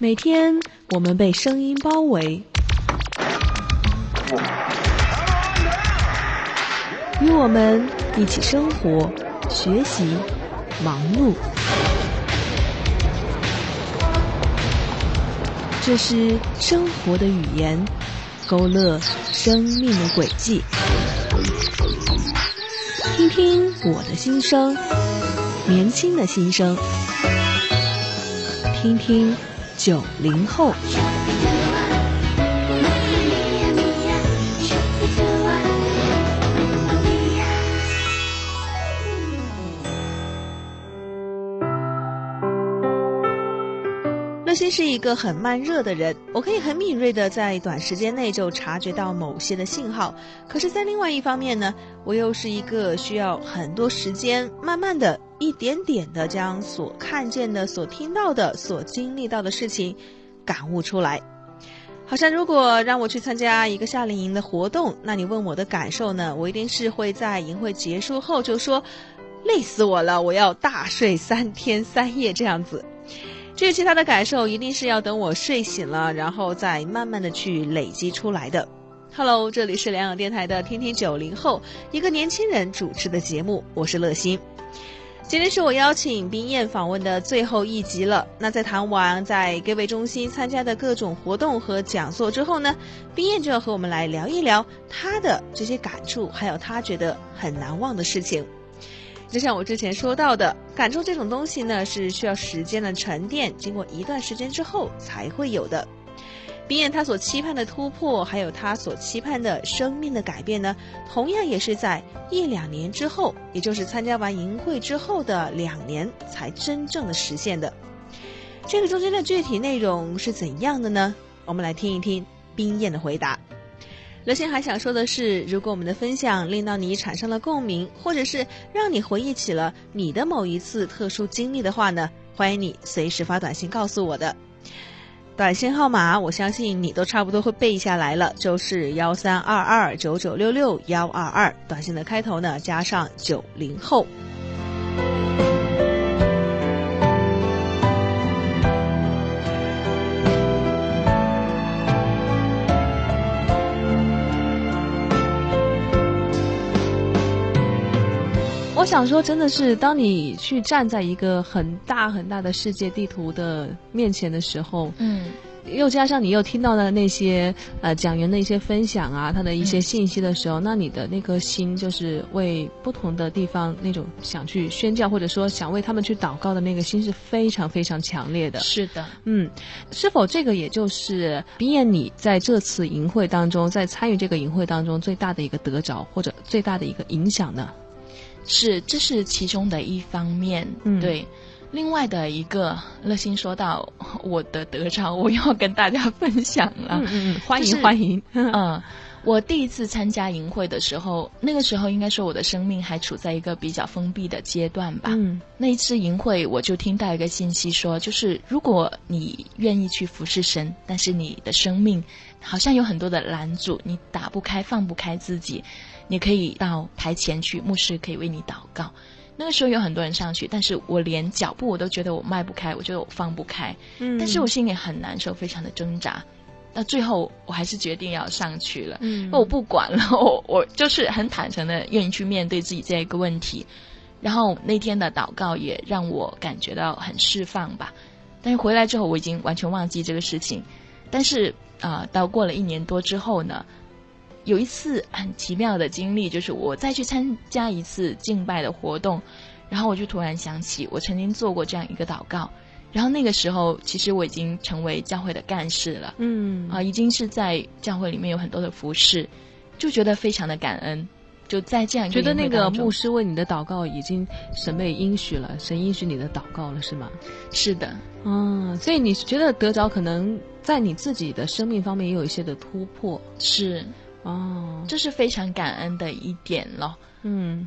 每天我们被声音包围，与我们一起生活、学习、忙碌。这是生活的语言，勾勒生命的轨迹。听听我的心声，年轻的心声。听听。九零后。心是一个很慢热的人，我可以很敏锐的在短时间内就察觉到某些的信号。可是，在另外一方面呢，我又是一个需要很多时间，慢慢的。一点点的将所看见的、所听到的、所经历到的事情感悟出来，好像如果让我去参加一个夏令营的活动，那你问我的感受呢？我一定是会在营会结束后就说累死我了，我要大睡三天三夜这样子。至于其他的感受，一定是要等我睡醒了，然后再慢慢的去累积出来的。Hello，这里是两养电台的听听九零后，一个年轻人主持的节目，我是乐心。今天是我邀请冰燕访问的最后一集了。那在谈完在各位中心参加的各种活动和讲座之后呢，冰燕就要和我们来聊一聊她的这些感触，还有她觉得很难忘的事情。就像我之前说到的，感触这种东西呢，是需要时间的沉淀，经过一段时间之后才会有的。冰燕他所期盼的突破，还有他所期盼的生命的改变呢，同样也是在一两年之后，也就是参加完营会之后的两年才真正的实现的。这个中间的具体内容是怎样的呢？我们来听一听冰燕的回答。乐心还想说的是，如果我们的分享令到你产生了共鸣，或者是让你回忆起了你的某一次特殊经历的话呢，欢迎你随时发短信告诉我的。短信号码，我相信你都差不多会背下来了，就是幺三二二九九六六幺二二。短信的开头呢，加上九零后。想说，真的是当你去站在一个很大很大的世界地图的面前的时候，嗯，又加上你又听到了那些呃讲员的一些分享啊，他的一些信息的时候，那你的那颗心就是为不同的地方那种想去宣教，或者说想为他们去祷告的那个心是非常非常强烈的。是的，嗯，是否这个也就是毕业你在这次营会当中，在参与这个营会当中最大的一个得着，或者最大的一个影响呢？是，这是其中的一方面。对，另外的一个，乐心说到我的得着，我要跟大家分享了。嗯嗯，欢迎欢迎。嗯，我第一次参加营会的时候，那个时候应该说我的生命还处在一个比较封闭的阶段吧。嗯，那一次营会，我就听到一个信息说，就是如果你愿意去服侍神，但是你的生命好像有很多的拦阻，你打不开、放不开自己。你可以到台前去，牧师可以为你祷告。那个时候有很多人上去，但是我连脚步我都觉得我迈不开，我觉得我放不开。嗯，但是我心里很难受，非常的挣扎。到最后我还是决定要上去了。嗯，我不管了，我我就是很坦诚的愿意去面对自己这一个问题。然后那天的祷告也让我感觉到很释放吧。但是回来之后我已经完全忘记这个事情。但是啊，到过了一年多之后呢？有一次很奇妙的经历，就是我再去参加一次敬拜的活动，然后我就突然想起我曾经做过这样一个祷告，然后那个时候其实我已经成为教会的干事了，嗯啊，已经是在教会里面有很多的服饰，就觉得非常的感恩，就在这样觉得那个牧师为你的祷告已经神被应许了，神应许你的祷告了，是吗？是的，嗯，所以你觉得得着可能在你自己的生命方面也有一些的突破，是。哦，这是非常感恩的一点了。嗯。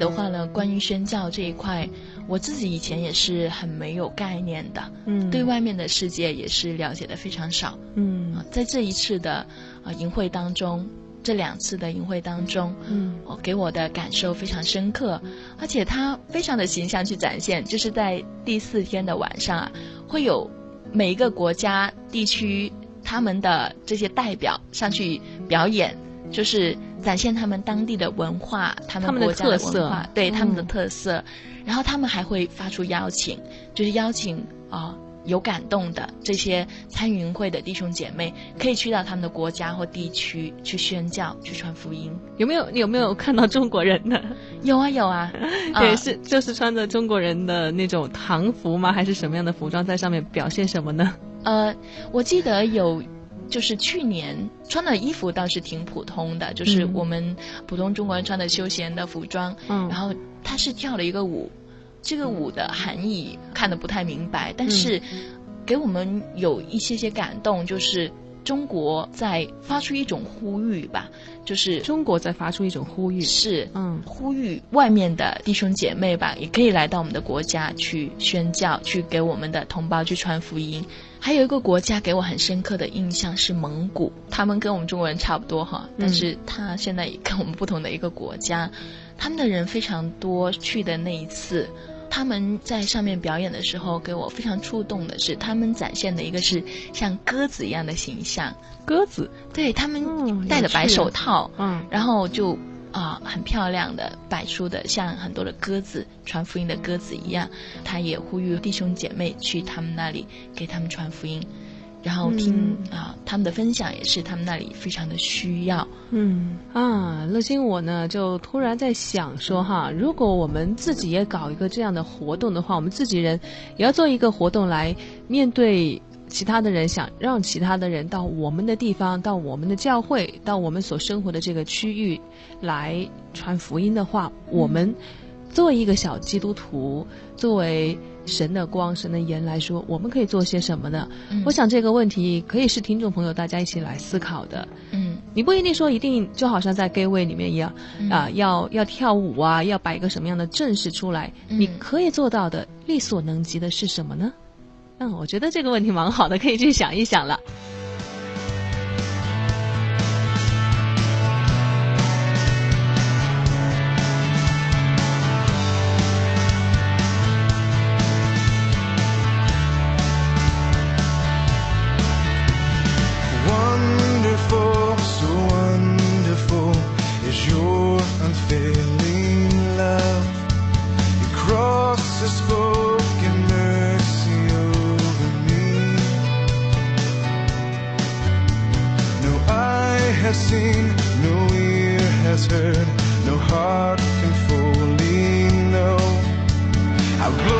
的话呢，关于宣教这一块，我自己以前也是很没有概念的，嗯，对外面的世界也是了解的非常少，嗯，在这一次的啊营会当中，这两次的营会当中，嗯，我给我的感受非常深刻，而且他非常的形象去展现，就是在第四天的晚上啊，会有每一个国家地区他们的这些代表上去表演。就是展现他们当地的文化，他们国家的文化，对他们的特色。然后他们还会发出邀请，就是邀请啊有感动的这些参与会的弟兄姐妹，可以去到他们的国家或地区去宣教、去传福音。有没有？你有没有看到中国人呢？有啊，有啊。对，是就是穿着中国人的那种唐服吗？还是什么样的服装在上面表现什么呢？呃，我记得有。就是去年穿的衣服倒是挺普通的，就是我们普通中国人穿的休闲的服装。嗯，然后他是跳了一个舞，这个舞的含义看得不太明白，但是给我们有一些些感动，就是中国在发出一种呼吁吧，就是中国在发出一种呼吁，是嗯，呼吁外面的弟兄姐妹吧，也可以来到我们的国家去宣教，去给我们的同胞去传福音。还有一个国家给我很深刻的印象是蒙古，他们跟我们中国人差不多哈，但是他现在跟我们不同的一个国家，他们的人非常多。去的那一次，他们在上面表演的时候，给我非常触动的是，他们展现的一个是像鸽子一样的形象。鸽子，对他们戴着白手套，嗯，然后就。啊，很漂亮的摆出的，像很多的鸽子传福音的鸽子一样。他也呼吁弟兄姐妹去他们那里给他们传福音，然后听啊他们的分享，也是他们那里非常的需要。嗯啊，乐心我呢就突然在想说哈，如果我们自己也搞一个这样的活动的话，我们自己人也要做一个活动来面对。其他的人想让其他的人到我们的地方，到我们的教会，到我们所生活的这个区域来传福音的话，我们作为一个小基督徒，作为神的光、神的盐来说，我们可以做些什么呢？我想这个问题可以是听众朋友大家一起来思考的。嗯，你不一定说一定就好像在 gay 位里面一样啊，要要跳舞啊，要摆一个什么样的阵势出来？你可以做到的，力所能及的是什么呢？嗯，我觉得这个问题蛮好的，可以去想一想了。has heard, no heart can fully know. I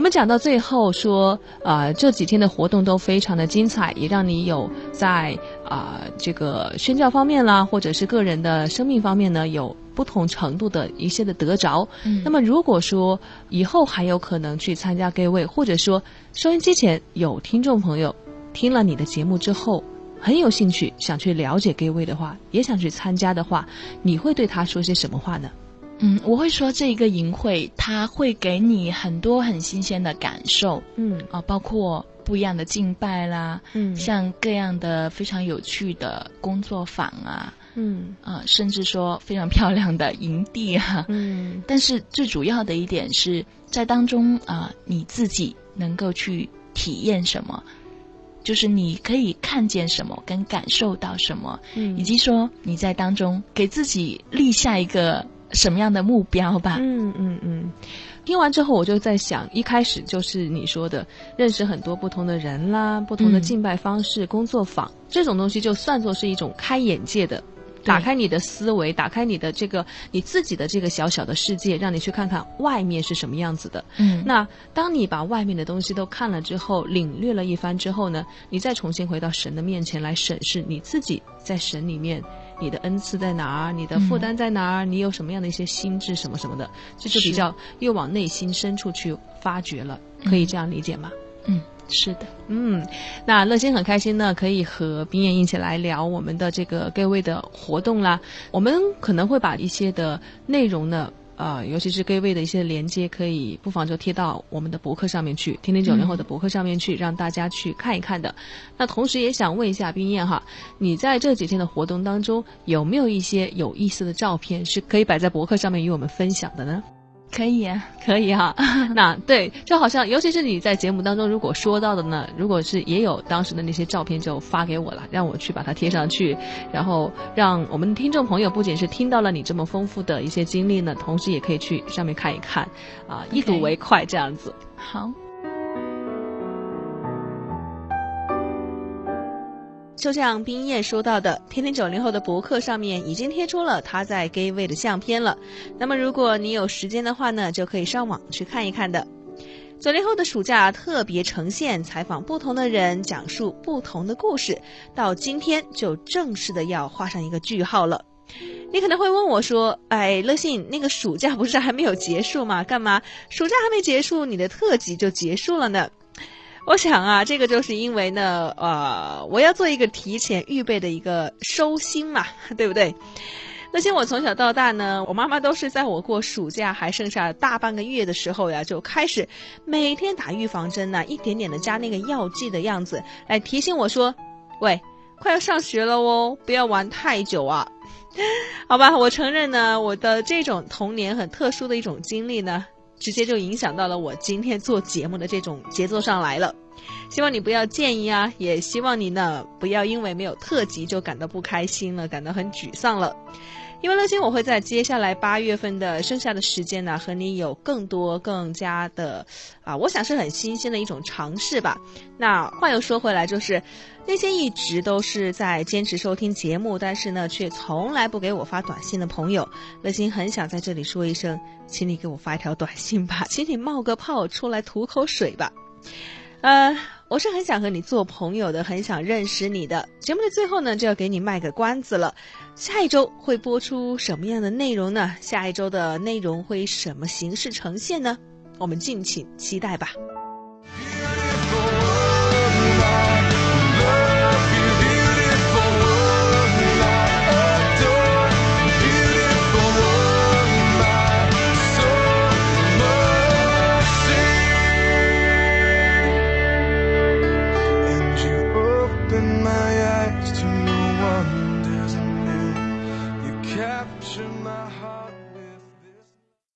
们讲到最后说，啊，这几天的活动都非常的精彩，也让你有在啊这个宣教方面啦，或者是个人的生命方面呢，有不同程度的一些的得着。嗯，那么如果说以后还有可能去参加各位，或者说收音机前有听众朋友听了你的节目之后。很有兴趣想去了解各位的话，也想去参加的话，你会对他说些什么话呢？嗯，我会说这一个营会，它会给你很多很新鲜的感受。嗯啊，包括不一样的敬拜啦，嗯，像各样的非常有趣的工作坊啊，嗯啊，甚至说非常漂亮的营地啊，嗯。但是最主要的一点是在当中啊，你自己能够去体验什么。就是你可以看见什么，跟感受到什么，嗯，以及说你在当中给自己立下一个什么样的目标吧。嗯嗯嗯。听完之后，我就在想，一开始就是你说的，认识很多不同的人啦，不同的敬拜方式、工作坊这种东西，就算作是一种开眼界的。打开你的思维，打开你的这个你自己的这个小小的世界，让你去看看外面是什么样子的。嗯，那当你把外面的东西都看了之后，领略了一番之后呢，你再重新回到神的面前来审视你自己在神里面你的恩赐在哪儿，你的负担在哪儿，你有什么样的一些心智什么什么的，这就比较又往内心深处去发掘了。可以这样理解吗？嗯。是的，嗯，那乐心很开心呢，可以和冰燕一起来聊我们的这个各位的活动啦。我们可能会把一些的内容呢，呃，尤其是各位的一些连接，可以不妨就贴到我们的博客上面去，听听九零后的博客上面去，让大家去看一看的。那同时也想问一下冰燕哈，你在这几天的活动当中，有没有一些有意思的照片是可以摆在博客上面与我们分享的呢？可以啊，可以哈。那对，就好像，尤其是你在节目当中如果说到的呢，如果是也有当时的那些照片，就发给我了，让我去把它贴上去，然后让我们听众朋友不仅是听到了你这么丰富的一些经历呢，同时也可以去上面看一看，啊，一睹为快这样子。好。就像冰燕说到的，天天九零后的博客上面已经贴出了他在 gay 位的相片了。那么如果你有时间的话呢，就可以上网去看一看的。九零后的暑假特别呈现，采访不同的人，讲述不同的故事，到今天就正式的要画上一个句号了。你可能会问我说：“哎，乐信，那个暑假不是还没有结束吗？干嘛暑假还没结束，你的特辑就结束了呢？”我想啊，这个就是因为呢，呃，我要做一个提前预备的一个收心嘛，对不对？那些我从小到大呢，我妈妈都是在我过暑假还剩下大半个月的时候呀，就开始每天打预防针呐，一点点的加那个药剂的样子，来提醒我说，喂，快要上学了哦，不要玩太久啊。好吧，我承认呢，我的这种童年很特殊的一种经历呢。直接就影响到了我今天做节目的这种节奏上来了，希望你不要介意啊，也希望你呢不要因为没有特辑就感到不开心了，感到很沮丧了。因为乐心我会在接下来八月份的剩下的时间呢，和你有更多更加的啊，我想是很新鲜的一种尝试吧。那话又说回来，就是那些一直都是在坚持收听节目，但是呢却从来不给我发短信的朋友，乐心很想在这里说一声，请你给我发一条短信吧，请你冒个泡出来吐口水吧。呃，我是很想和你做朋友的，很想认识你的。节目的最后呢，就要给你卖个关子了。下一周会播出什么样的内容呢？下一周的内容会以什么形式呈现呢？我们敬请期待吧。